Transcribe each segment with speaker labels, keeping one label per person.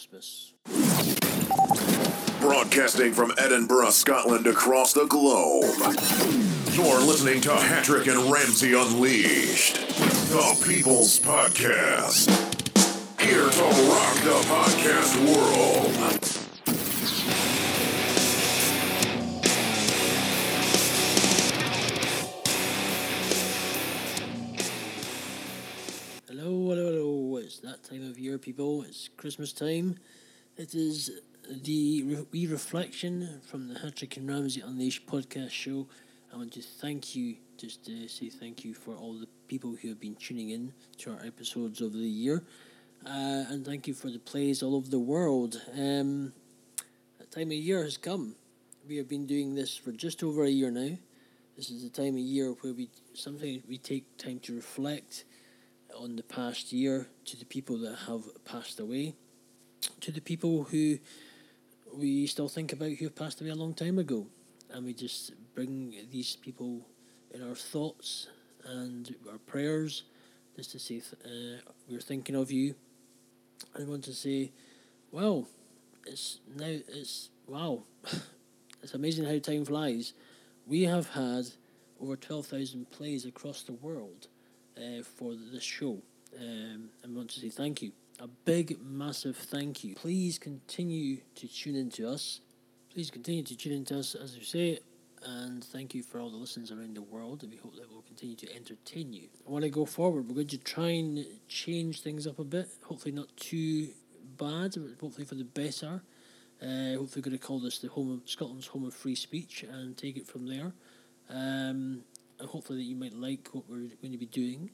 Speaker 1: Christmas.
Speaker 2: Broadcasting from Edinburgh, Scotland, across the globe. You're listening to Hattrick and Ramsey Unleashed, the People's Podcast. Here to rock the podcast world.
Speaker 1: People. It's Christmas time. It is the re- reflection from the Hattrick and Ramsey Unleashed podcast show. I want to thank you, just to say thank you for all the people who have been tuning in to our episodes of the year. Uh, and thank you for the plays all over the world. Um, that time of year has come. We have been doing this for just over a year now. This is the time of year where we sometimes we take time to reflect on the past year to the people that have passed away, to the people who we still think about who have passed away a long time ago, and we just bring these people in our thoughts and our prayers, just to say th- uh, we're thinking of you. I want to say, wow, it's now it's wow, it's amazing how time flies. We have had over twelve thousand plays across the world uh, for this show. Um, want to say thank you. A big, massive thank you. Please continue to tune in to us. Please continue to tune in to us, as we say, and thank you for all the listens around the world. And we hope that we'll continue to entertain you. I want to go forward. We're going to try and change things up a bit. Hopefully, not too bad, but hopefully for the better. Uh, hopefully, going to call this the home of Scotland's home of free speech and take it from there. Um, and hopefully that you might like what we're going to be doing.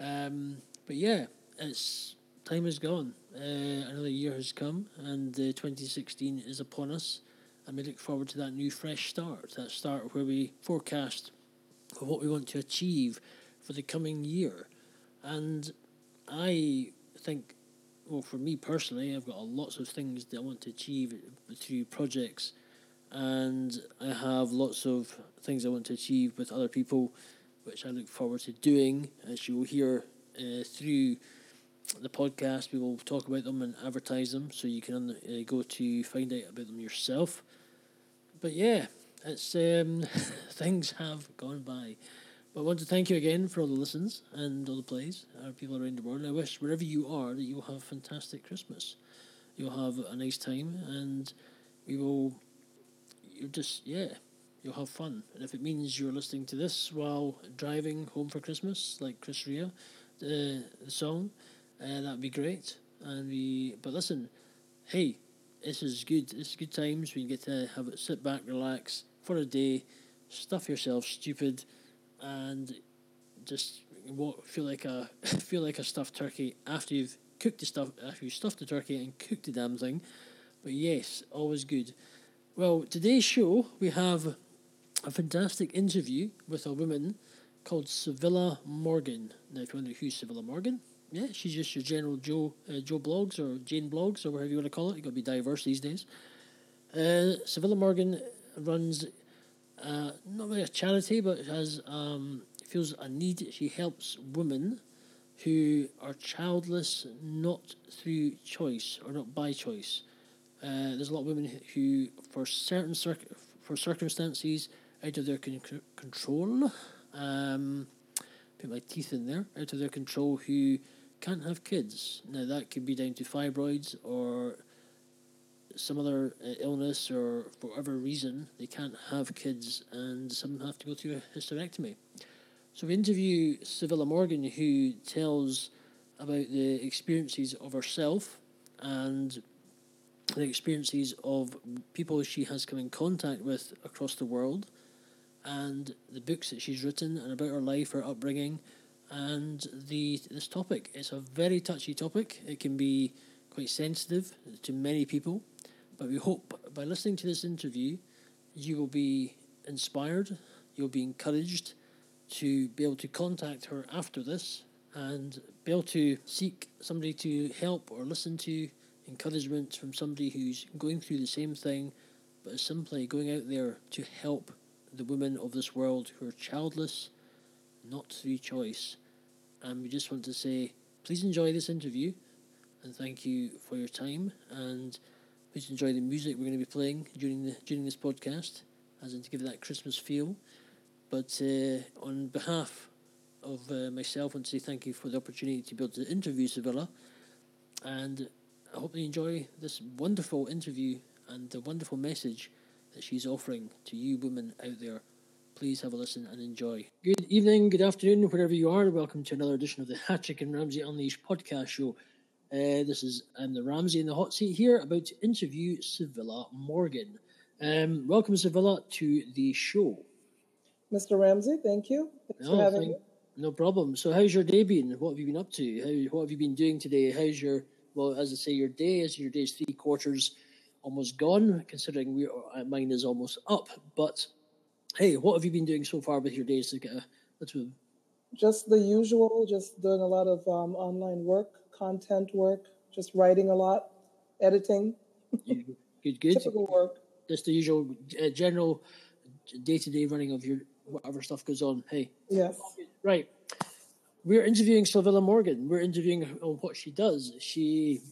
Speaker 1: Um, but yeah, it's time has gone. Uh, another year has come, and uh, 2016 is upon us, and we look forward to that new fresh start. That start where we forecast what we want to achieve for the coming year, and I think. Well, for me personally, I've got lots of things that I want to achieve through projects and I have lots of things I want to achieve with other people, which I look forward to doing. As you will hear uh, through the podcast, we will talk about them and advertise them, so you can uh, go to find out about them yourself. But yeah, it's um, things have gone by. But I want to thank you again for all the listens and all the plays, our people around the world. And I wish wherever you are that you'll have a fantastic Christmas. You'll have a nice time, and we will you're just yeah, you'll have fun. And if it means you're listening to this while driving home for Christmas, like Chris Rea, uh, the song, uh, that'd be great. And we, but listen, hey, this is good. This is good times. We get to have it, sit back, relax for a day, stuff yourself stupid, and just walk, feel like a feel like a stuffed turkey after you've cooked the stuff after you stuffed the turkey and cooked the damn thing. But yes, always good. Well, today's show we have a fantastic interview with a woman called Sevilla Morgan. Now, if you wonder who's Sevilla Morgan, yeah, she's just your general Joe uh, Joe Bloggs or Jane Bloggs or whatever you want to call it. You got to be diverse these days. Uh, Sevilla Morgan runs uh, not really a charity, but has um, feels a need. She helps women who are childless, not through choice or not by choice. Uh, there's a lot of women who, for certain circ- for circumstances out of their con- control, um, put my teeth in there, out of their control, who can't have kids. Now that could be down to fibroids or some other uh, illness or for whatever reason they can't have kids, and some have to go through a hysterectomy. So we interview Sevilla Morgan, who tells about the experiences of herself and the experiences of people she has come in contact with across the world, and the books that she's written and about her life, her upbringing, and the this topic. It's a very touchy topic. It can be quite sensitive to many people, but we hope by listening to this interview, you will be inspired, you'll be encouraged to be able to contact her after this and be able to seek somebody to help or listen to encouragement from somebody who's going through the same thing, but is simply going out there to help the women of this world who are childless, not through choice. And we just want to say, please enjoy this interview and thank you for your time. And please enjoy the music we're going to be playing during the during this podcast, as in to give it that Christmas feel. But uh, on behalf of uh, myself, I want to say thank you for the opportunity to be able to interview Sevilla, and I hope you enjoy this wonderful interview and the wonderful message that she's offering to you women out there. Please have a listen and enjoy. Good evening, good afternoon, wherever you are. Welcome to another edition of the Hattrick and Ramsey Unleashed podcast show. Uh, this is I'm the Ramsey in the hot seat here, about to interview Sevilla Morgan. Um, welcome, Sevilla, to the show.
Speaker 3: Mr. Ramsey, thank you. Thanks
Speaker 1: no,
Speaker 3: for having
Speaker 1: thank,
Speaker 3: me.
Speaker 1: No problem. So, how's your day been? What have you been up to? How, what have you been doing today? How's your well, as I say, your day is your day's three quarters almost gone, considering we uh, mine is almost up. But hey, what have you been doing so far with your days to get a let's move.
Speaker 3: Just the usual, just doing a lot of um, online work, content work, just writing a lot, editing.
Speaker 1: good, good.
Speaker 3: Typical work.
Speaker 1: Just the usual uh, general day to day running of your whatever stuff goes on. Hey.
Speaker 3: Yes.
Speaker 1: Right. We're interviewing Sevilla Morgan. We're interviewing her on what she does. She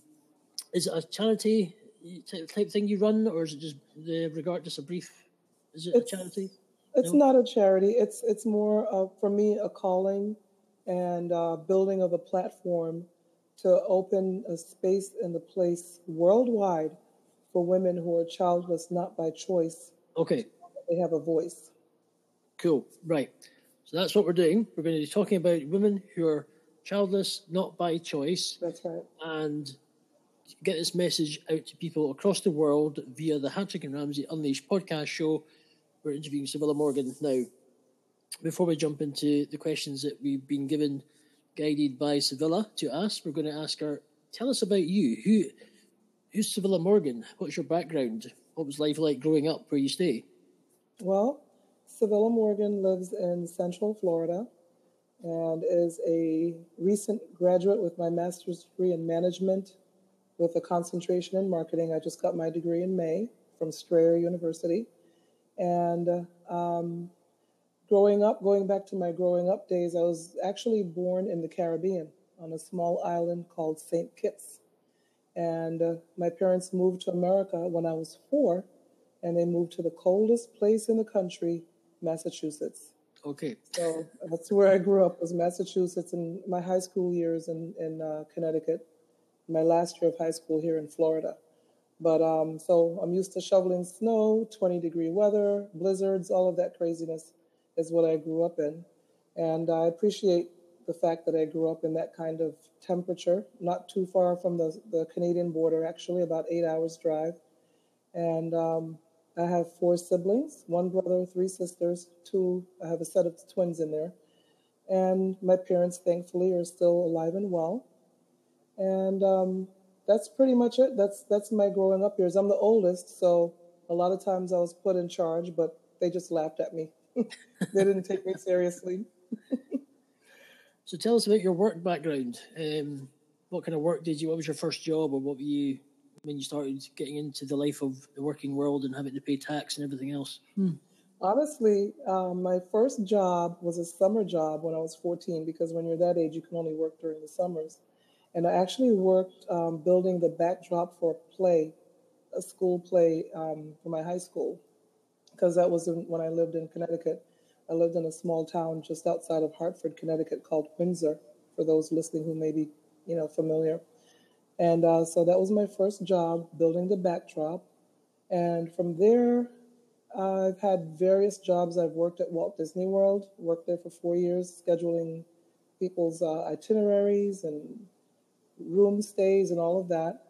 Speaker 1: is it a charity type thing you run, or is it just the regard just a brief? Is it
Speaker 3: It's-
Speaker 1: a charity?
Speaker 3: It's
Speaker 1: No?
Speaker 3: not a charity. It's it's more uh, for me a calling and uh, building of a platform to open a space and a place worldwide for women who are childless, not by choice.
Speaker 1: Okay.
Speaker 3: They have a voice.
Speaker 1: Cool. Right. So that's what we're doing. We're going to be talking about women who are childless, not by choice,
Speaker 3: That's right.
Speaker 1: and get this message out to people across the world via the Hattrick and Ramsey Unleashed podcast show. We're interviewing Sevilla Morgan now. Before we jump into the questions that we've been given, guided by Sevilla to ask, we're going to ask her, tell us about you. Who, who's Sevilla Morgan? What's your background? What was life like growing up where you stay?
Speaker 3: Well, Sevilla Morgan lives in Central Florida and is a recent graduate with my master's degree in management with a concentration in marketing. I just got my degree in May from Strayer University. And um, growing up, going back to my growing up days, I was actually born in the Caribbean on a small island called St. Kitts. And uh, my parents moved to America when I was four, and they moved to the coldest place in the country, Massachusetts.
Speaker 1: Okay.
Speaker 3: So that's where I grew up was Massachusetts, and my high school years in in uh, Connecticut. My last year of high school here in Florida. But um, so I'm used to shoveling snow, 20 degree weather, blizzards, all of that craziness is what I grew up in, and I appreciate the fact that I grew up in that kind of temperature, not too far from the the Canadian border, actually about eight hours drive, and. Um, I have four siblings one brother, three sisters, two, I have a set of twins in there. And my parents, thankfully, are still alive and well. And um, that's pretty much it. That's, that's my growing up years. I'm the oldest, so a lot of times I was put in charge, but they just laughed at me. they didn't take me seriously.
Speaker 1: So tell us about your work background. Um, what kind of work did you? What was your first job, or what were you when you started getting into the life of the working world and having to pay tax and everything else?
Speaker 3: Honestly, um, my first job was a summer job when I was 14 because when you're that age, you can only work during the summers. And I actually worked um, building the backdrop for a play, a school play um, for my high school, because that was in, when I lived in Connecticut. I lived in a small town just outside of Hartford, Connecticut, called Windsor. For those listening who may be, you know, familiar. And uh, so that was my first job, building the backdrop. And from there, I've had various jobs. I've worked at Walt Disney World, worked there for four years, scheduling people's uh, itineraries and room stays and all of that.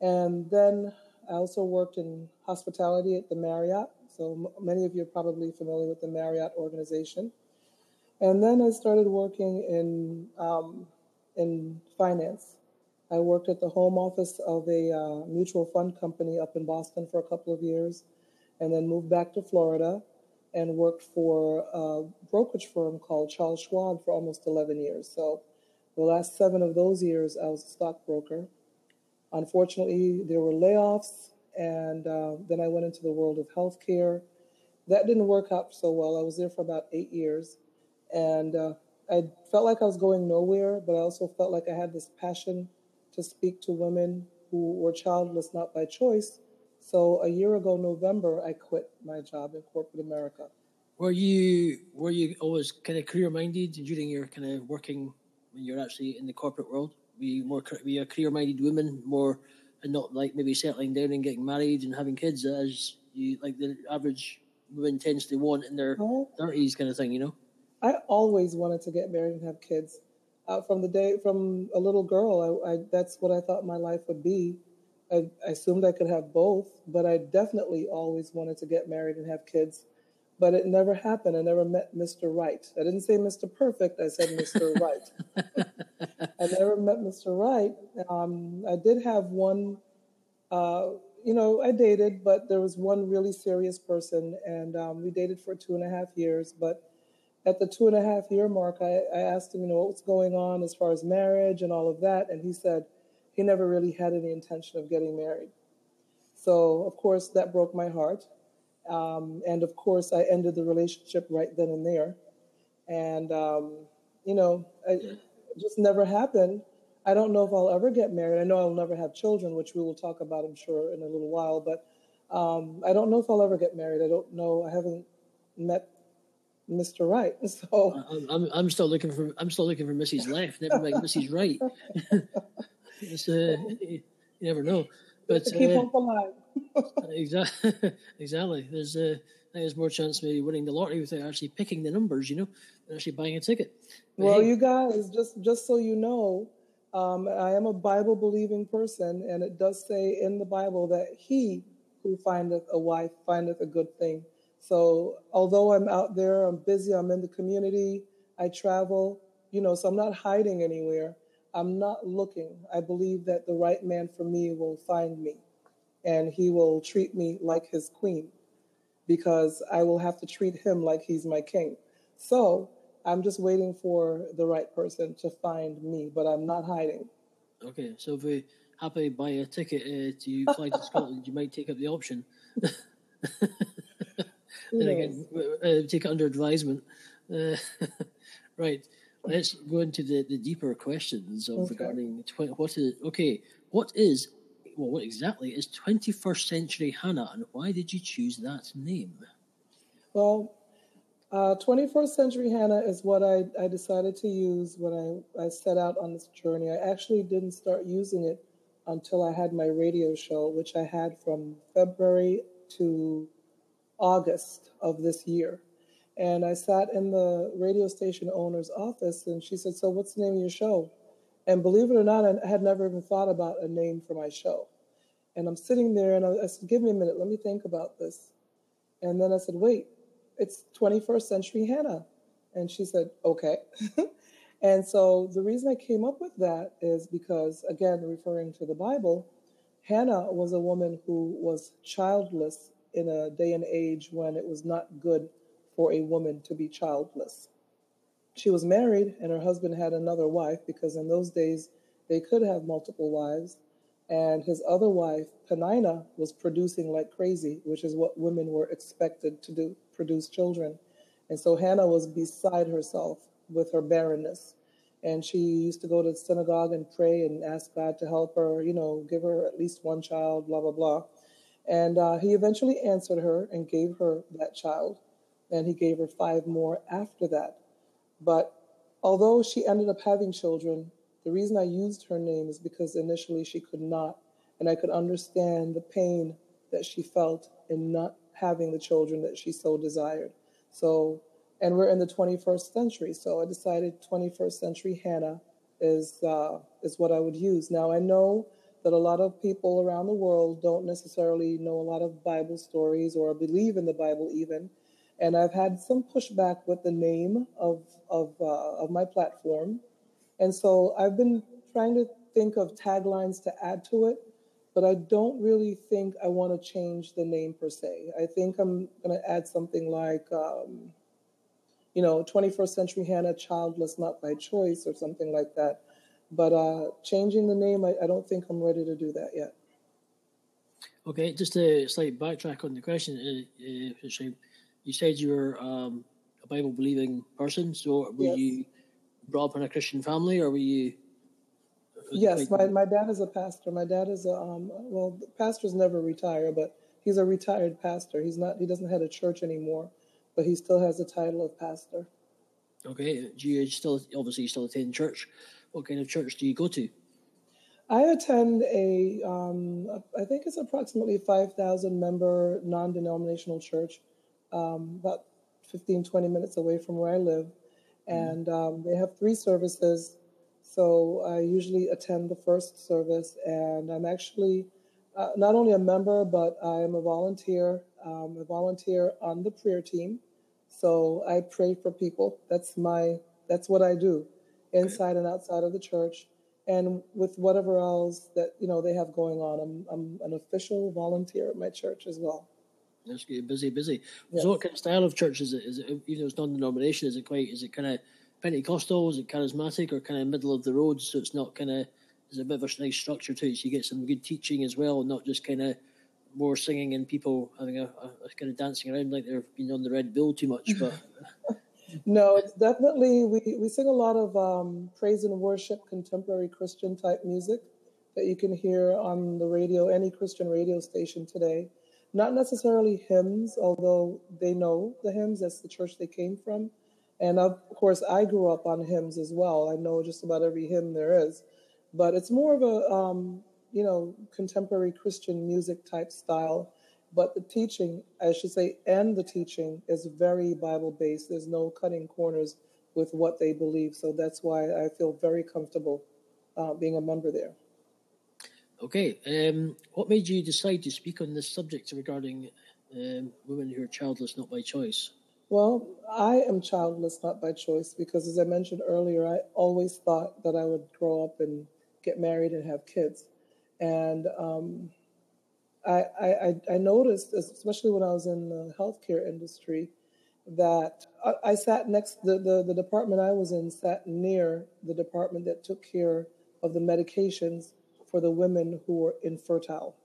Speaker 3: And then I also worked in hospitality at the Marriott. So many of you are probably familiar with the Marriott organization. And then I started working in um, in finance. I worked at the home office of a uh, mutual fund company up in Boston for a couple of years, and then moved back to Florida and worked for a brokerage firm called Charles Schwab for almost 11 years. So the last seven of those years, I was a stockbroker. Unfortunately, there were layoffs, and uh, then I went into the world of healthcare. That didn't work out so well. I was there for about eight years, and uh, I felt like I was going nowhere, but I also felt like I had this passion to speak to women who were childless not by choice. So a year ago, November, I quit my job in corporate America.
Speaker 1: Were you were you always kind of career minded during your kind of working when you're actually in the corporate world? Were you more were you a career minded woman more and not like maybe settling down and getting married and having kids as you like the average woman tends to want in their thirties kind of thing, you know?
Speaker 3: I always wanted to get married and have kids. Uh, from the day from a little girl, I, I, that's what I thought my life would be. I, I assumed I could have both, but I definitely always wanted to get married and have kids. But it never happened. I never met Mr. Right. I didn't say Mr. Perfect. I said Mr. right. I never met Mr. Right. Um, I did have one. Uh, you know, I dated, but there was one really serious person, and um, we dated for two and a half years. But at the two and a half year mark, I, I asked him, you know, what's going on as far as marriage and all of that. And he said he never really had any intention of getting married. So, of course, that broke my heart. Um, and of course, I ended the relationship right then and there. And, um, you know, it just never happened. I don't know if I'll ever get married. I know I'll never have children, which we will talk about, I'm sure, in a little while. But um, I don't know if I'll ever get married. I don't know. I haven't met Mr. Right. So
Speaker 1: I'm, I'm still looking for I'm still looking for Mrs. Left. Never mind Mrs. Right. it's, uh, you never know. But
Speaker 3: keep uh, alive.
Speaker 1: exactly. exactly. There's uh, there's more chance of maybe winning the lottery without actually picking the numbers. You know, and actually buying a ticket.
Speaker 3: But well, hey, you guys, just just so you know, um, I am a Bible believing person, and it does say in the Bible that he who findeth a wife findeth a good thing. So although I'm out there, I'm busy, I'm in the community, I travel, you know, so I'm not hiding anywhere. I'm not looking. I believe that the right man for me will find me and he will treat me like his queen because I will have to treat him like he's my king. So I'm just waiting for the right person to find me, but I'm not hiding.
Speaker 1: Okay, so if we happy buy a ticket uh, to fly to Scotland, you might take up the option. then again, uh, take it under advisement. Uh, right. Let's go into the, the deeper questions of okay. regarding tw- what is okay. What is well? What exactly is twenty first century Hannah, and why did you choose that name?
Speaker 3: Well, uh, 21st Century Hannah is what I, I decided to use when I, I set out on this journey. I actually didn't start using it until I had my radio show, which I had from February to August of this year. And I sat in the radio station owner's office and she said, So, what's the name of your show? And believe it or not, I had never even thought about a name for my show. And I'm sitting there and I, said, Give me a minute, let me think about this. And then I said, Wait, it's 21st Century Hannah. And she said, Okay. and so the reason I came up with that is because, again, referring to the Bible, Hannah was a woman who was childless in a day and age when it was not good for a woman to be childless. She was married, and her husband had another wife because in those days they could have multiple wives. And his other wife, Penina, was producing like crazy, which is what women were expected to do produce children. And so Hannah was beside herself with her barrenness. And she used to go to the synagogue and pray and ask God to help her, you know, give her at least one child, blah, blah, blah. And uh, he eventually answered her and gave her that child. And he gave her five more after that. But although she ended up having children, the reason I used her name is because initially she could not. And I could understand the pain that she felt in not having the children that she so desired. So, and we're in the 21st century. So I decided 21st century Hannah is, uh, is what I would use. Now I know that a lot of people around the world don't necessarily know a lot of Bible stories or believe in the Bible even. And I've had some pushback with the name of, of, uh, of my platform. And so I've been trying to think of taglines to add to it, but I don't really think I want to change the name per se. I think I'm going to add something like, um, you know, 21st century Hannah, childless not by choice, or something like that. But uh, changing the name, I, I don't think I'm ready to do that yet.
Speaker 1: Okay, just a slight backtrack on the question. Uh, uh, you said you were um, a Bible believing person, so were yes. you brought up in a Christian family, or were you
Speaker 3: Yes, my, my dad is a pastor. My dad is a um, well, pastors never retire, but he's a retired pastor. He's not. He doesn't head a church anymore, but he still has the title of pastor.
Speaker 1: Okay. Do you still obviously you still attend church? What kind of church do you go to?
Speaker 3: I attend a, um, I think it's approximately 5,000 member non denominational church, um, about 15, 20 minutes away from where I live. And um, they have three services. So I usually attend the first service, and I'm actually uh, not only a member, but I'm a volunteer. Um, a volunteer on the prayer team. So I pray for people. That's my, that's what I do inside and outside of the church and with whatever else that you know they have going on. I'm I'm an official volunteer at my church as well.
Speaker 1: That's good. Busy, busy. Yes. So, what kind of style of church is it? Is it even though it's non-denomination? Is it quite? Is it kind of Pentecostal? Is it charismatic or kind of middle of the road? So it's not kind of. There's a bit of a nice structure to it. So you get some good teaching as well, not just kind of more singing and people having a, a, a, kind of dancing around like they've been on the Red Bull too much. But
Speaker 3: no, it's definitely we, we sing a lot of um, praise and worship, contemporary Christian type music that you can hear on the radio, any Christian radio station today. Not necessarily hymns, although they know the hymns. That's the church they came from, and of course I grew up on hymns as well. I know just about every hymn there is, but it's more of a um, you know contemporary Christian music type style but the teaching, I should say, and the teaching is very Bible based. There's no cutting corners with what they believe. So that's why I feel very comfortable uh, being a member there.
Speaker 1: Okay. Um, what made you decide to speak on this subject regarding um, women who are childless not by choice?
Speaker 3: Well, I am childless not by choice because, as I mentioned earlier, I always thought that I would grow up and get married and have kids. And um, I, I, I noticed, especially when I was in the healthcare industry, that I, I sat next the, the the department I was in sat near the department that took care of the medications for the women who were infertile.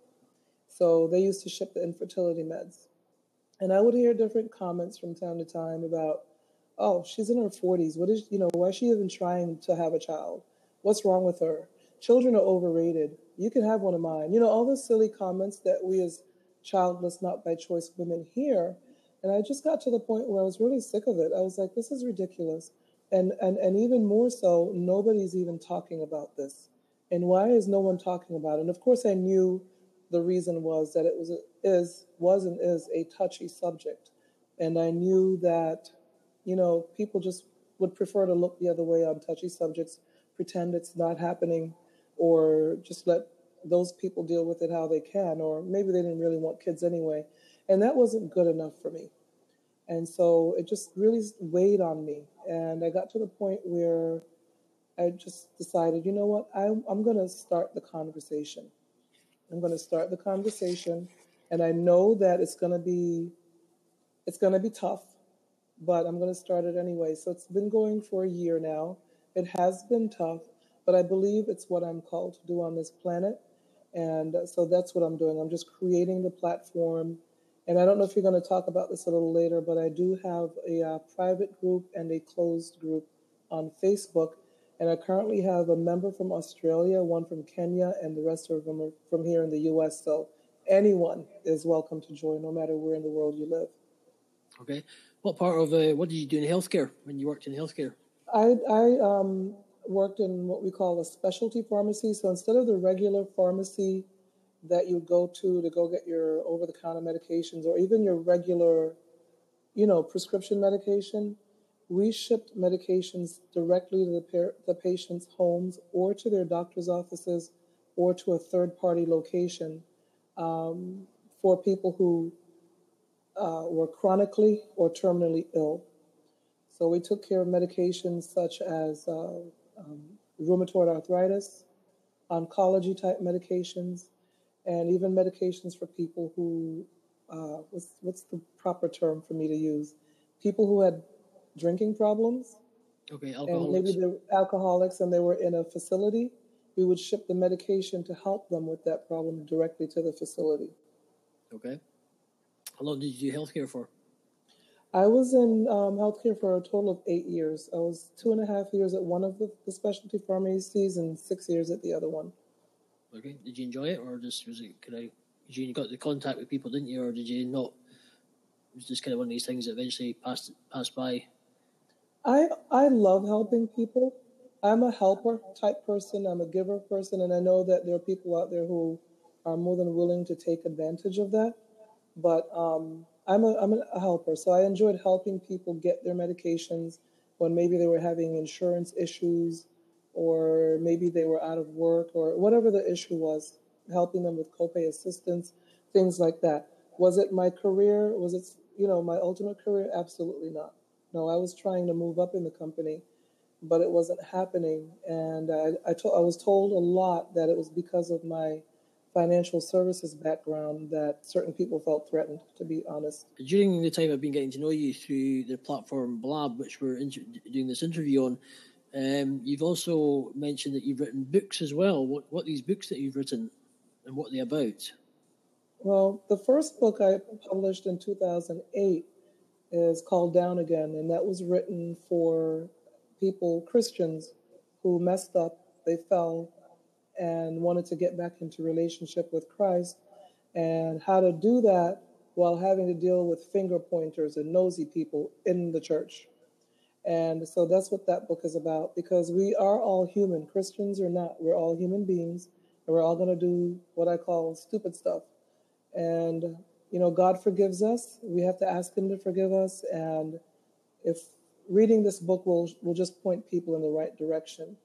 Speaker 3: So they used to ship the infertility meds. And I would hear different comments from time to time about, oh, she's in her 40s. What is, you know, why is she even trying to have a child? What's wrong with her? Children are overrated you can have one of mine. You know, all those silly comments that we as childless, not by choice women hear. And I just got to the point where I was really sick of it. I was like, this is ridiculous. And, and, and even more so, nobody's even talking about this. And why is no one talking about it? And of course, I knew the reason was that it was, is, was and is a touchy subject. And I knew that, you know, people just would prefer to look the other way on touchy subjects, pretend it's not happening, or just let those people deal with it how they can, or maybe they didn't really want kids anyway. And that wasn't good enough for me. And so it just really weighed on me. And I got to the point where I just decided, you know what, I, I'm going to start the conversation. I'm going to start the conversation. And I know that it's going to be, it's going to be tough, but I'm going to start it anyway. So it's been going for a year now. It has been tough, but I believe it's what I'm called to do on this planet. And so that's what I'm doing. I'm just creating the platform. And I don't know if you're going to talk about this a little later, but I do have a uh, private group and a closed group on Facebook. And I currently have a member from Australia, one from Kenya, and the rest of them are from here in the US. So anyone is welcome to join, no matter where in the world you live.
Speaker 1: Okay. What part of uh, what did you do in healthcare when you worked in healthcare?
Speaker 3: I, I um, worked in what we call a specialty pharmacy. So instead of the regular pharmacy that you go to to go get your over the counter medications or even your regular, you know, prescription medication, we shipped medications directly to the, par- the patient's homes or to their doctor's offices or to a third party location um, for people who uh, were chronically or terminally ill. So we took care of medications such as uh, um, rheumatoid arthritis, oncology type medications, and even medications for people who, uh, what's, what's the proper term for me to use? People who had drinking problems.
Speaker 1: Okay,
Speaker 3: alcoholics. And maybe they're alcoholics and they were in a facility. We would ship the medication to help them with that problem directly to the facility.
Speaker 1: Okay. How long did you do healthcare for?
Speaker 3: I was in um, healthcare for a total of eight years. I was two and a half years at one of the, the specialty pharmacies and six years at the other one.
Speaker 1: Okay. Did you enjoy it, or just was it? Could I? You got the contact with people, didn't you, or did you not? It was just kind of one of these things that eventually passed passed by.
Speaker 3: I I love helping people. I'm a helper type person. I'm a giver person, and I know that there are people out there who are more than willing to take advantage of that. But um, I'm a I'm a helper, so I enjoyed helping people get their medications when maybe they were having insurance issues, or maybe they were out of work, or whatever the issue was. Helping them with copay assistance, things like that. Was it my career? Was it you know my ultimate career? Absolutely not. No, I was trying to move up in the company but it wasn't happening. And I, I, to, I was told a lot that it was because of my financial services background that certain people felt threatened, to be honest.
Speaker 1: During the time I've been getting to know you through the platform Blab, which we're inter- doing this interview on, um, you've also mentioned that you've written books as well. What, what these books that you've written and what they're about?
Speaker 3: Well, the first book I published in 2008 is called Down Again, and that was written for people, Christians, who messed up, they fell, and wanted to get back into relationship with Christ, and how to do that while having to deal with finger pointers and nosy people in the church. And so that's what that book is about because we are all human, Christians or not. We're all human beings, and we're all going to do what I call stupid stuff. And, you know, God forgives us. We have to ask Him to forgive us. And if reading this book will, will just point people in the right direction.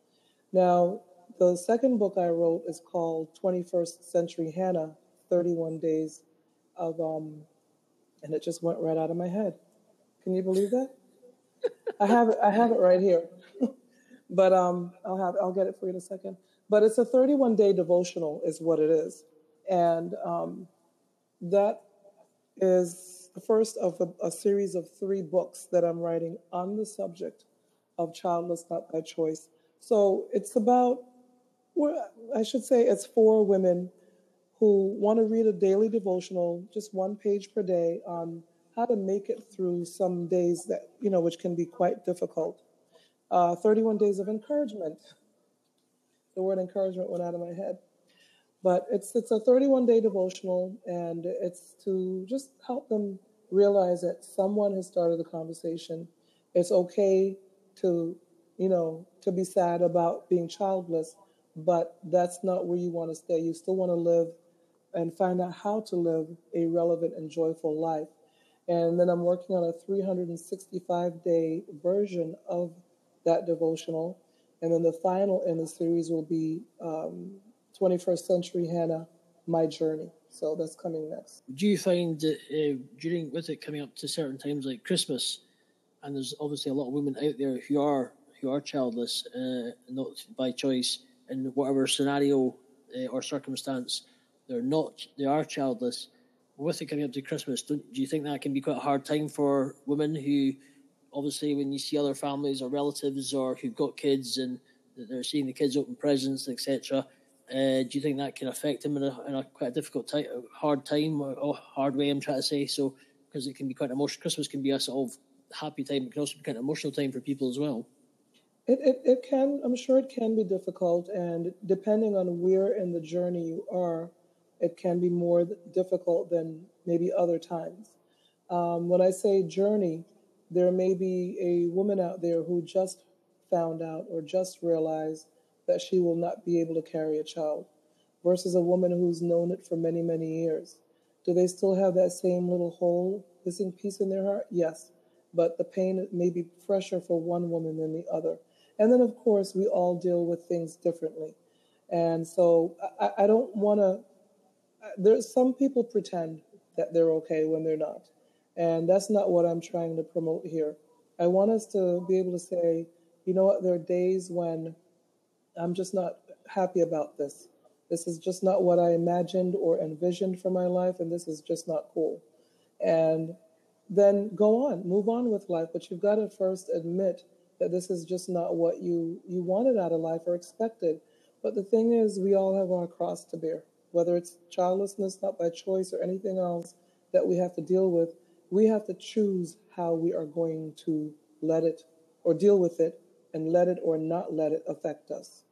Speaker 3: Now, the second book I wrote is called 21st Century Hannah 31 Days of, um, and it just went right out of my head. Can you believe that? I have it, I have it right here. but um, I'll have I'll get it for you in a second. But it's a 31 day devotional, is what it is, and um, that is the first of a, a series of three books that I'm writing on the subject of childless not by choice. So it's about, I should say, it's for women who want to read a daily devotional, just one page per day, on how to make it through some days that, you know, which can be quite difficult. Uh, 31 days of encouragement. The word encouragement went out of my head. But it's it's a 31 day devotional, and it's to just help them realize that someone has started the conversation. It's okay to, you know, to be sad about being childless, but that's not where you want to stay. You still want to live and find out how to live a relevant and joyful life. And then I'm working on a 365 day version of that devotional. And then the final in the series will be um, 21st Century Hannah, My Journey. So that's coming next.
Speaker 1: Do you find that uh, during with it coming up to certain times like Christmas, and there's obviously a lot of women out there who are who are childless, uh, not by choice, in whatever scenario uh, or circumstance, they're not they are childless. With it coming up to Christmas, do you think that can be quite a hard time for women who, obviously, when you see other families or relatives or who've got kids and they're seeing the kids open presents, etc uh, do you think that can affect them in a, in a quite a difficult time, hard time, or, or, hard way? I'm trying to say so because it can be quite emotional. Christmas can be a sort of happy time, it can also be kind of emotional time for people as well.
Speaker 3: It, it, it can, I'm sure it can be difficult, and depending on where in the journey you are, it can be more difficult than maybe other times. Um, when I say journey, there may be a woman out there who just found out or just realized that she will not be able to carry a child versus a woman who's known it for many, many years. Do they still have that same little hole, missing piece in their heart? Yes, but the pain may be fresher for one woman than the other. And then, of course, we all deal with things differently. And so I, I don't want to, there's some people pretend that they're okay when they're not. And that's not what I'm trying to promote here. I want us to be able to say, you know what, there are days when I'm just not happy about this. This is just not what I imagined or envisioned for my life, and this is just not cool. And then go on, move on with life. But you've got to first admit that this is just not what you, you wanted out of life or expected. But the thing is, we all have our cross to bear, whether it's childlessness, not by choice, or anything else that we have to deal with. We have to choose how we are going to let it or deal with it and let it or not let it affect us.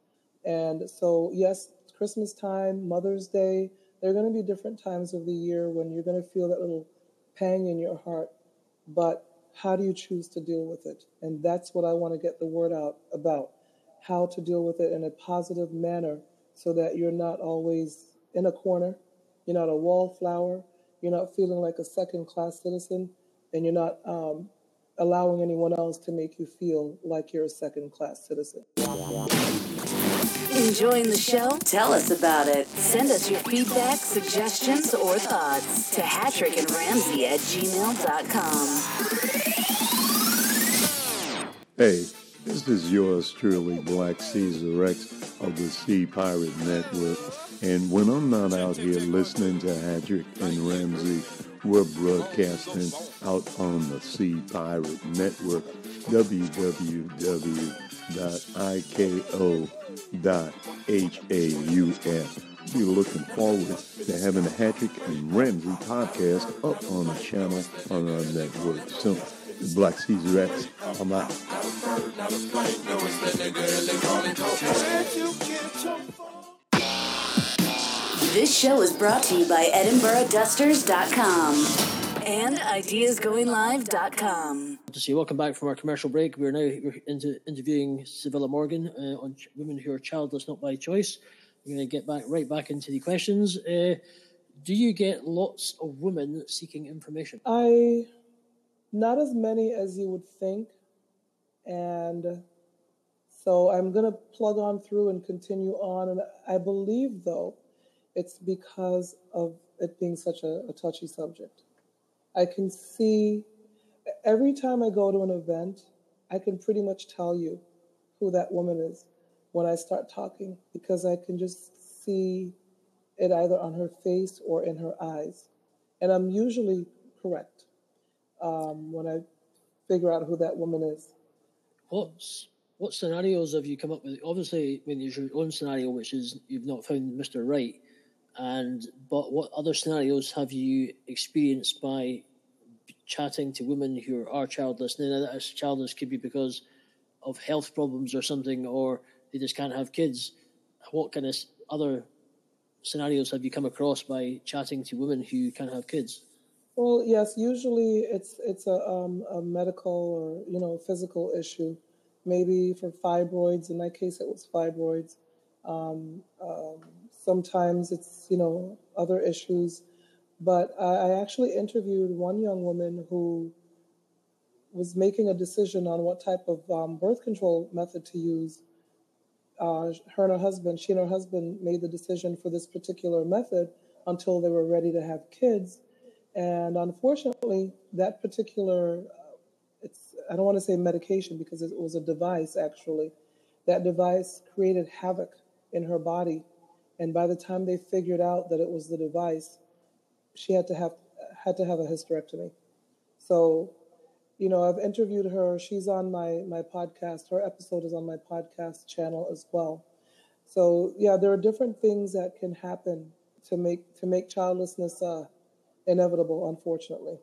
Speaker 3: And so, yes, Christmas time, Mother's Day, there are going to be different times of the year when you're going to feel that little pang in your heart. But how do you choose to deal with it? And that's what I want to get the word out about how to deal with it in a positive manner so that you're not always in a corner, you're not a wallflower, you're not feeling like a second class citizen, and you're not um, allowing anyone else to make you feel like you're a second class citizen.
Speaker 4: Enjoying the show? Tell us about it. Send us your feedback, suggestions, or thoughts to Hattrick and Ramsey at gmail.com.
Speaker 5: Hey, this is yours truly, Black Caesar X of the Sea Pirate Network. And when I'm not out here listening to Hattrick and Ramsey, we're broadcasting out on the Sea Pirate Network, www.iko.hauf. Be looking forward to having the Hattrick and Ramsey podcast up on the channel on our network soon. Black Caesar X, I'm out.
Speaker 4: This show is brought to you by EdinburghDusters.com and IdeasGoingLive.com.
Speaker 1: To say welcome back from our commercial break. We're now into interviewing Sevilla Morgan uh, on ch- women who are childless not by choice. We're going to get back right back into the questions. Uh, do you get lots of women seeking information?
Speaker 3: I, not as many as you would think. And so I'm going to plug on through and continue on. And I believe, though, it's because of it being such a, a touchy subject. I can see every time I go to an event, I can pretty much tell you who that woman is when I start talking because I can just see it either on her face or in her eyes. And I'm usually correct um, when I figure out who that woman is.
Speaker 1: What's what scenarios have you come up with? Obviously, when there's your own scenario, which is you've not found Mr. Right, and but what other scenarios have you experienced by chatting to women who are childless? Now, that is childless could be because of health problems or something, or they just can't have kids. What kind of other scenarios have you come across by chatting to women who can't have kids?
Speaker 3: Well, yes, usually it's it's a, um, a medical or you know physical issue. Maybe for fibroids. In my case, it was fibroids. Um, um, sometimes it's you know other issues. But I, I actually interviewed one young woman who was making a decision on what type of um, birth control method to use. Uh, her and her husband, she and her husband made the decision for this particular method until they were ready to have kids. And unfortunately, that particular, uh, it's, I don't want to say medication because it was a device actually, that device created havoc in her body. And by the time they figured out that it was the device, she had to have had to have a hysterectomy. So, you know, I've interviewed her. She's on my my podcast. Her episode is on my podcast channel as well. So, yeah, there are different things that can happen to make to make childlessness uh, inevitable, unfortunately.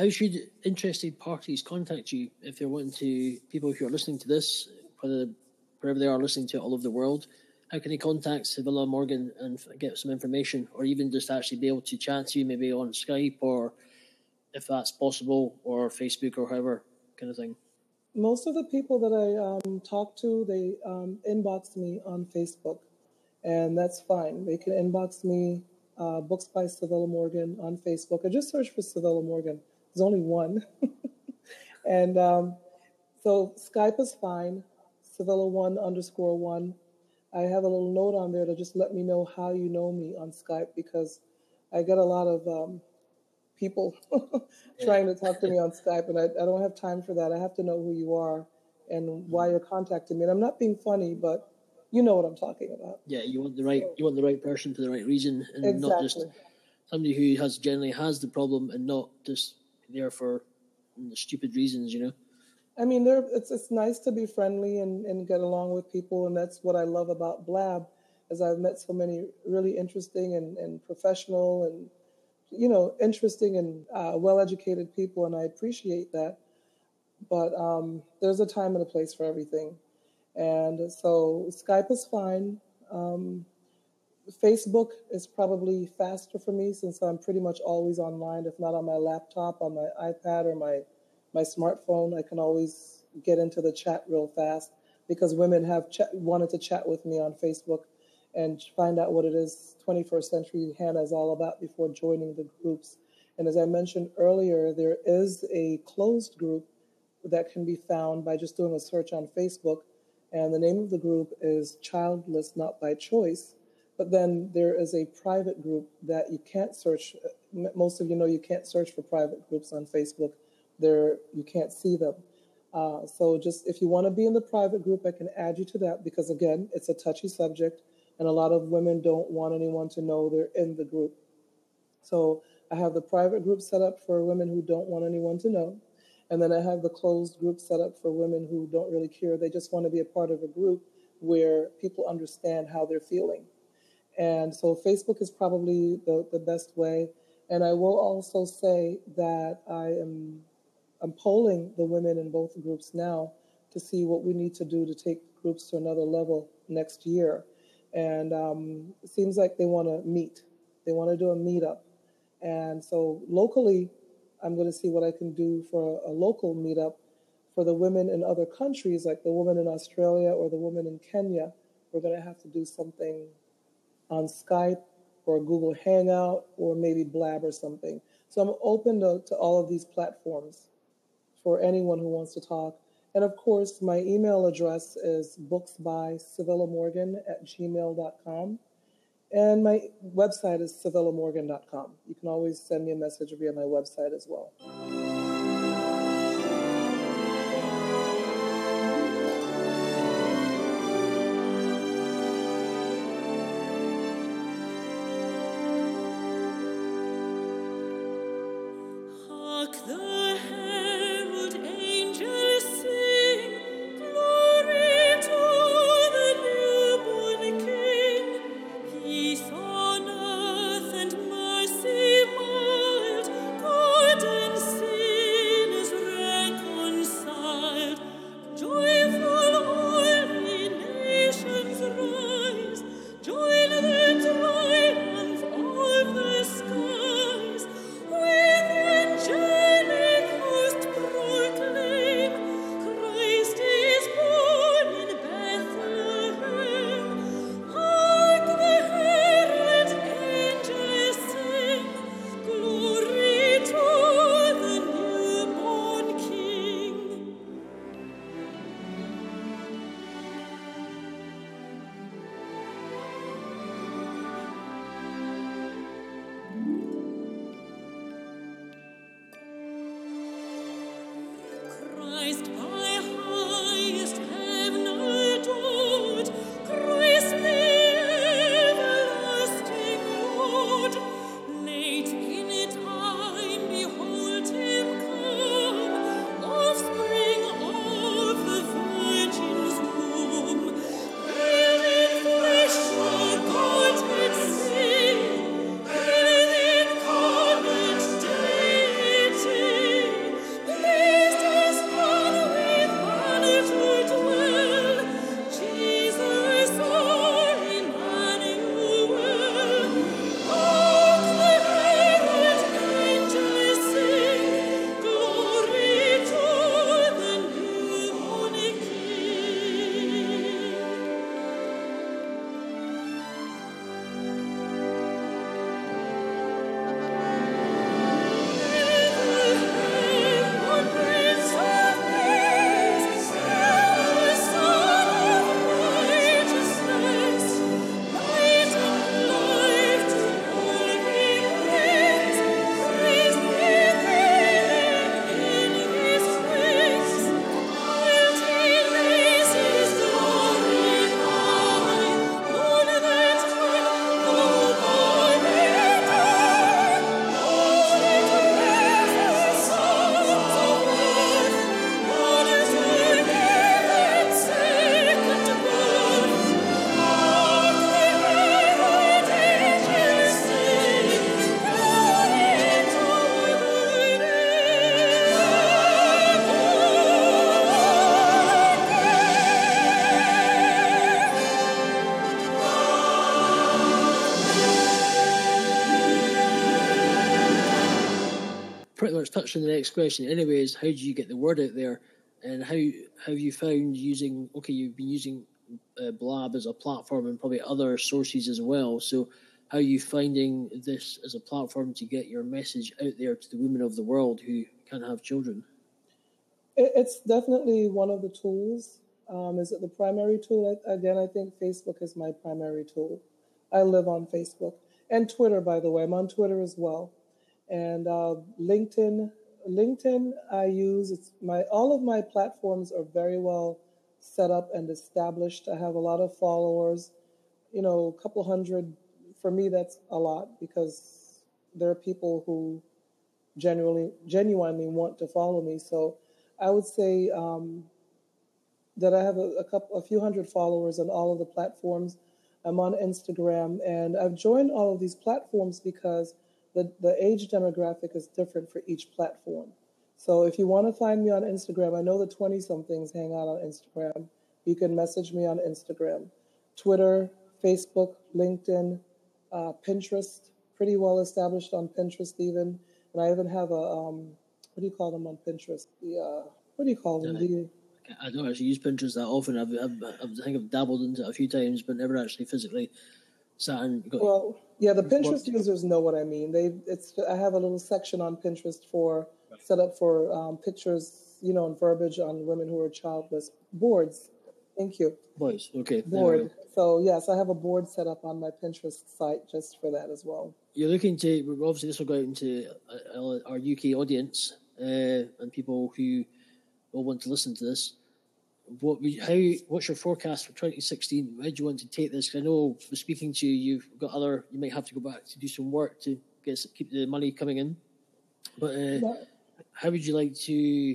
Speaker 1: How should interested parties contact you if they're wanting to people who are listening to this, whether wherever they are listening to it all over the world? How can they contact Civilla Morgan and get some information, or even just actually be able to chat to you, maybe on Skype, or if that's possible, or Facebook, or however kind of thing?
Speaker 3: Most of the people that I um, talk to, they um, inbox me on Facebook, and that's fine. They can inbox me uh, Books by Civilla Morgan on Facebook, or just search for Civilla Morgan. There's only one. and um, so Skype is fine, Civilla one underscore one. I have a little note on there to just let me know how you know me on Skype because I get a lot of um, people trying to talk to me on Skype, and I, I, don't have time for that. I have to know who you are and why you're contacting me. And I'm not being funny, but you know what I'm talking about.
Speaker 1: Yeah, you want the right you want the right person for the right reason, and exactly. not just somebody who has generally has the problem and not just there for stupid reasons, you know.
Speaker 3: I mean, there it's it's nice to be friendly and, and get along with people, and that's what I love about Blab, as I've met so many really interesting and, and professional and you know interesting and uh, well educated people, and I appreciate that. But um, there's a time and a place for everything. And so Skype is fine. Um, Facebook is probably faster for me since I'm pretty much always online, if not on my laptop, on my iPad, or my, my smartphone. I can always get into the chat real fast because women have ch- wanted to chat with me on Facebook and find out what it is 21st Century Hannah is all about before joining the groups. And as I mentioned earlier, there is a closed group that can be found by just doing a search on Facebook and the name of the group is Childless Not by Choice. But then there is a private group that you can't search. Most of you know you can't search for private groups on Facebook. There you can't see them. Uh, so just if you want to be in the private group, I can add you to that because again, it's a touchy subject, and a lot of women don't want anyone to know they're in the group. So I have the private group set up for women who don't want anyone to know. And then I have the closed group set up for women who don't really care. They just want to be a part of a group where people understand how they're feeling. And so Facebook is probably the, the best way. And I will also say that I am I'm polling the women in both groups now to see what we need to do to take groups to another level next year. And um, it seems like they want to meet. They want to do a meetup. And so locally, I'm going to see what I can do for a, a local meetup for the women in other countries, like the woman in Australia or the woman in Kenya. We're going to have to do something on Skype or Google Hangout or maybe Blab or something. So I'm open to, to all of these platforms for anyone who wants to talk. And of course, my email address is booksby at gmail.com. And my website is civillamorgan.com. You can always send me a message via my website as well.
Speaker 1: The next question. Anyways, how do you get the word out there, and how have you found using? Okay, you've been using uh, Blab as a platform and probably other sources as well. So, how are you finding this as a platform to get your message out there to the women of the world who can't have children?
Speaker 3: It's definitely one of the tools. Um, is it the primary tool? Again, I think Facebook is my primary tool. I live on Facebook and Twitter, by the way. I'm on Twitter as well, and uh, LinkedIn. LinkedIn, I use. It's my all of my platforms are very well set up and established. I have a lot of followers. You know, a couple hundred. For me, that's a lot because there are people who genuinely genuinely want to follow me. So I would say um, that I have a, a couple, a few hundred followers on all of the platforms. I'm on Instagram, and I've joined all of these platforms because the, the age demographic is different for each platform. So if you want to find me on Instagram, I know the 20 somethings hang out on Instagram. You can message me on Instagram, Twitter, Facebook, LinkedIn, uh, Pinterest, pretty well established on Pinterest even. And I even have a, um, what do you call them on Pinterest? The, uh, what do you call them? The,
Speaker 1: I don't actually use Pinterest that often. I've, I've, i think I've dabbled into it a few times, but never actually physically sat and got.
Speaker 3: Well, yeah, the Pinterest users know what I mean. They, it's. I have a little section on Pinterest for set up for um, pictures, you know, and verbiage on women who are childless. Boards. Thank you.
Speaker 1: Boards. Okay.
Speaker 3: Board. So yes, I have a board set up on my Pinterest site just for that as well.
Speaker 1: You're looking to obviously this will go out into our UK audience uh, and people who will want to listen to this what how what's your forecast for 2016? Where do you want to take this? I know from speaking to you, you've got other. You might have to go back to do some work to get keep the money coming in. But uh, how would you like to?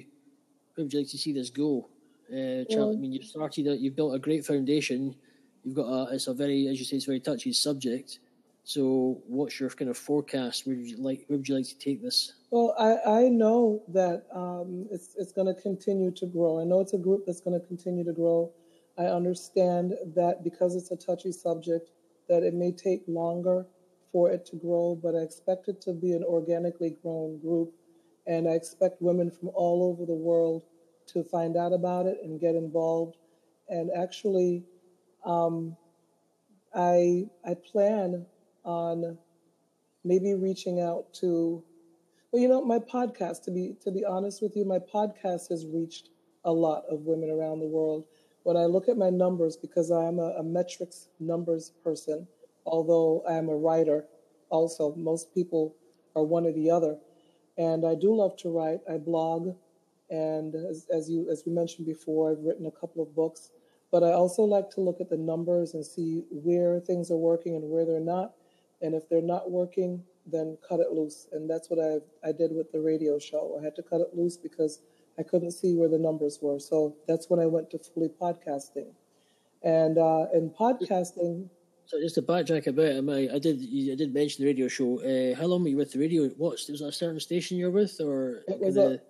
Speaker 1: How would you like to see this go? Uh, Charlie, I mean, you've started. A, you've built a great foundation. You've got a. It's a very, as you say, it's a very touchy subject. So, what's your kind of forecast? Where would you like? Where would you like to take this?
Speaker 3: Well, I, I know that um, it's it's going to continue to grow. I know it's a group that's going to continue to grow. I understand that because it's a touchy subject, that it may take longer for it to grow, but I expect it to be an organically grown group, and I expect women from all over the world to find out about it and get involved. And actually, um, I I plan on maybe reaching out to well you know my podcast to be to be honest with you my podcast has reached a lot of women around the world. When i look at my numbers because i'm a, a metrics numbers person although i'm a writer also most people are one or the other. And i do love to write. I blog and as, as you as we mentioned before i've written a couple of books. But i also like to look at the numbers and see where things are working and where they're not and if they're not working, then cut it loose. And that's what I, I did with the radio show. I had to cut it loose because I couldn't see where the numbers were. So that's when I went to fully podcasting. And uh, in podcasting.
Speaker 1: So just to backtrack a bit, I, I did I did mention the radio show. Uh, how long were you with the radio? What was that a certain station you're with, or
Speaker 3: it was a, it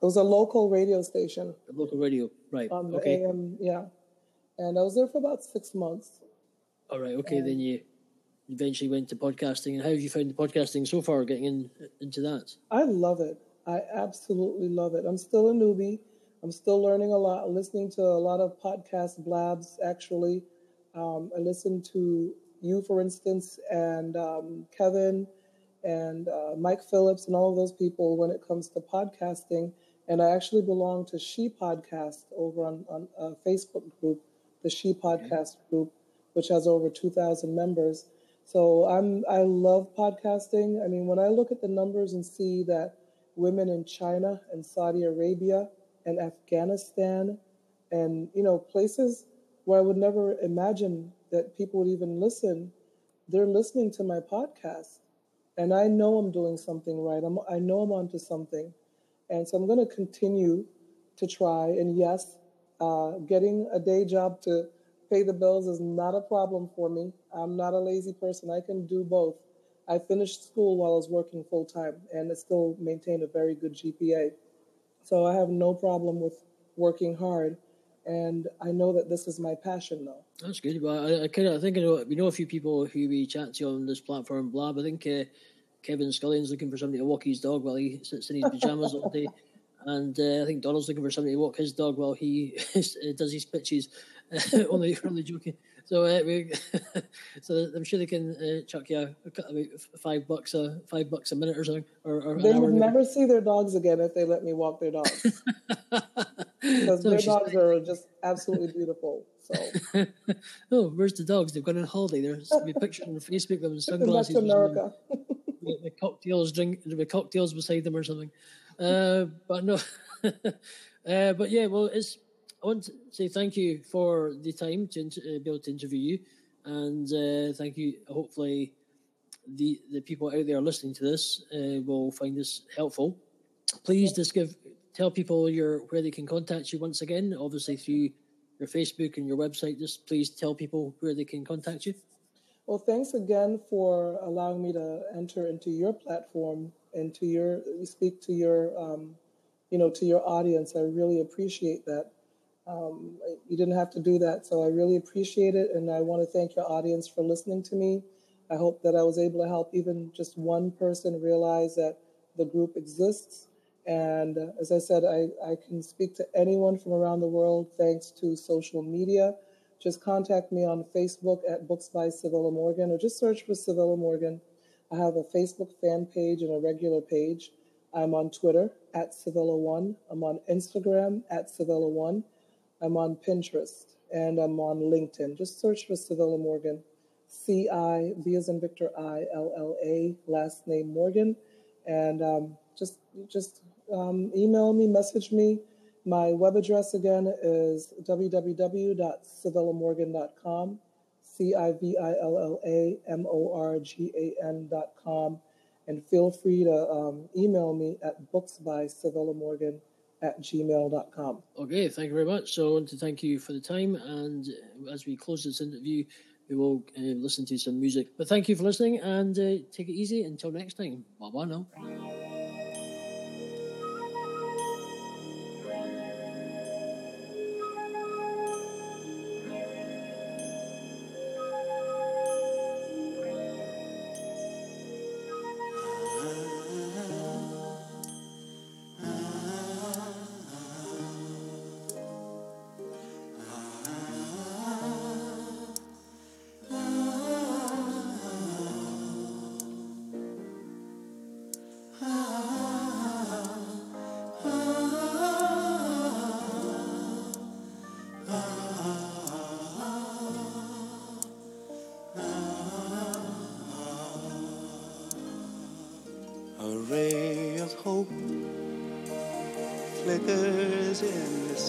Speaker 3: was a local radio station.
Speaker 1: A local radio, right?
Speaker 3: The
Speaker 1: okay.
Speaker 3: AM, yeah. And I was there for about six months.
Speaker 1: All right. Okay. And then you eventually went to podcasting. And how have you found the podcasting so far, getting in, into that?
Speaker 3: I love it. I absolutely love it. I'm still a newbie. I'm still learning a lot, listening to a lot of podcast blabs, actually. Um, I listen to you, for instance, and um, Kevin and uh, Mike Phillips and all of those people when it comes to podcasting. And I actually belong to She Podcast over on, on a Facebook group, the She Podcast okay. group, which has over 2,000 members. So I'm I love podcasting. I mean, when I look at the numbers and see that women in China and Saudi Arabia and Afghanistan and you know places where I would never imagine that people would even listen, they're listening to my podcast. And I know I'm doing something right. I'm, I know I'm onto something. And so I'm going to continue to try. And yes, uh, getting a day job to pay the bills is not a problem for me. I'm not a lazy person. I can do both. I finished school while I was working full time and I still maintained a very good GPA. So I have no problem with working hard. And I know that this is my passion, though.
Speaker 1: That's good. Well, I, I kind of think I know we know a few people who we chat to on this platform, Blab. I think uh, Kevin Scullion's looking for somebody to walk his dog while he sits in his pajamas all day. And uh, I think Donald's looking for somebody to walk his dog while he does his pitches. only, only joking. So, uh, we, so I'm sure they can uh, chuck you a, about five bucks a five bucks a minute or something. Or, or
Speaker 3: they will never see their dogs again if they let me walk their dogs. because so their dogs saying. are just absolutely beautiful. So,
Speaker 1: oh, where's the dogs? They've gone on holiday. There's be pictures on Facebook of them in sunglasses.
Speaker 3: To America.
Speaker 1: the cocktails drink the cocktails beside them or something. Uh, but no, uh, but yeah, well, it's I want to say thank you for the time to uh, be able to interview you, and uh, thank you. Hopefully, the the people out there listening to this uh, will find this helpful. Please just give tell people your where they can contact you once again. Obviously through your Facebook and your website. Just please tell people where they can contact you.
Speaker 3: Well, thanks again for allowing me to enter into your platform and to your speak to your um, you know to your audience. I really appreciate that. Um, you didn't have to do that, so I really appreciate it, and I want to thank your audience for listening to me. I hope that I was able to help even just one person realize that the group exists. And uh, as I said, I, I can speak to anyone from around the world thanks to social media. Just contact me on Facebook at Books by Civilla Morgan or just search for Civilla Morgan. I have a Facebook fan page and a regular page. I'm on Twitter at Civilla1. I'm on Instagram at Civilla1. I'm on Pinterest and I'm on LinkedIn. Just search for Civilla Morgan. C I B as in Victor I L L A last name Morgan, and um, just just um, email me, message me. My web address again is www.civillamorgan.com, C I V I L L A M O R G A N.com, and feel free to um, email me at booksbycivillamorgan.com at gmail.com.
Speaker 1: Okay, thank you very much. So I want to thank you for the time. And as we close this interview, we will uh, listen to some music. But thank you for listening and uh, take it easy. Until next time. Bye bye now.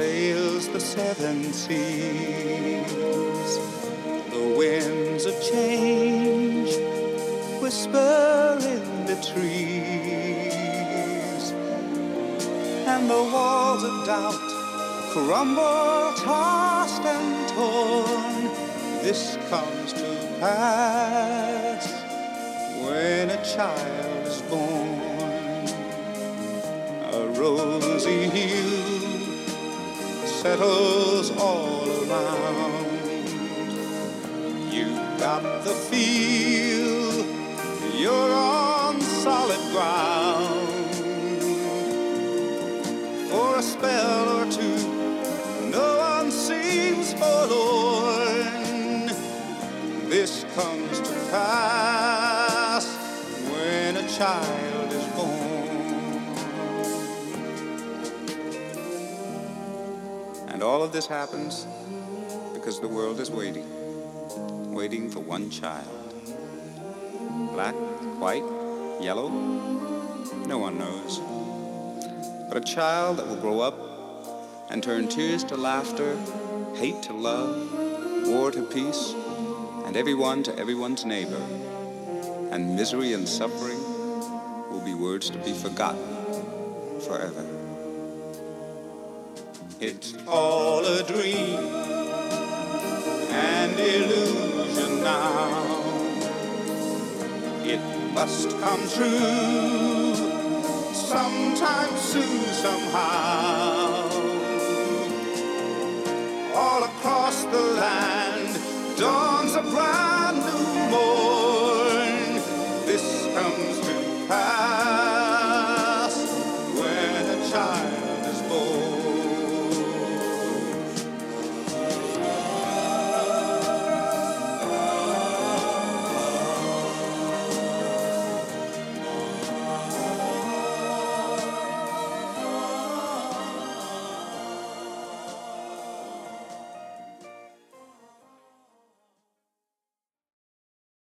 Speaker 6: sails the seven seas. The winds of change whisper in the trees, and the walls of doubt crumble, tossed and torn. This comes to pass when a child is born A rosy hue settles all around. You've got the feel you're on solid ground. For a spell or two, no one seems forlorn. This comes to pass when a child all of this happens because the world is waiting, waiting for one child. Black, white, yellow, no one knows. But a child that will grow up and turn tears to laughter, hate to love, war to peace, and everyone to everyone's neighbor, and misery and suffering will be words to be forgotten forever. It's all a dream and illusion now. It must come true sometime soon, somehow.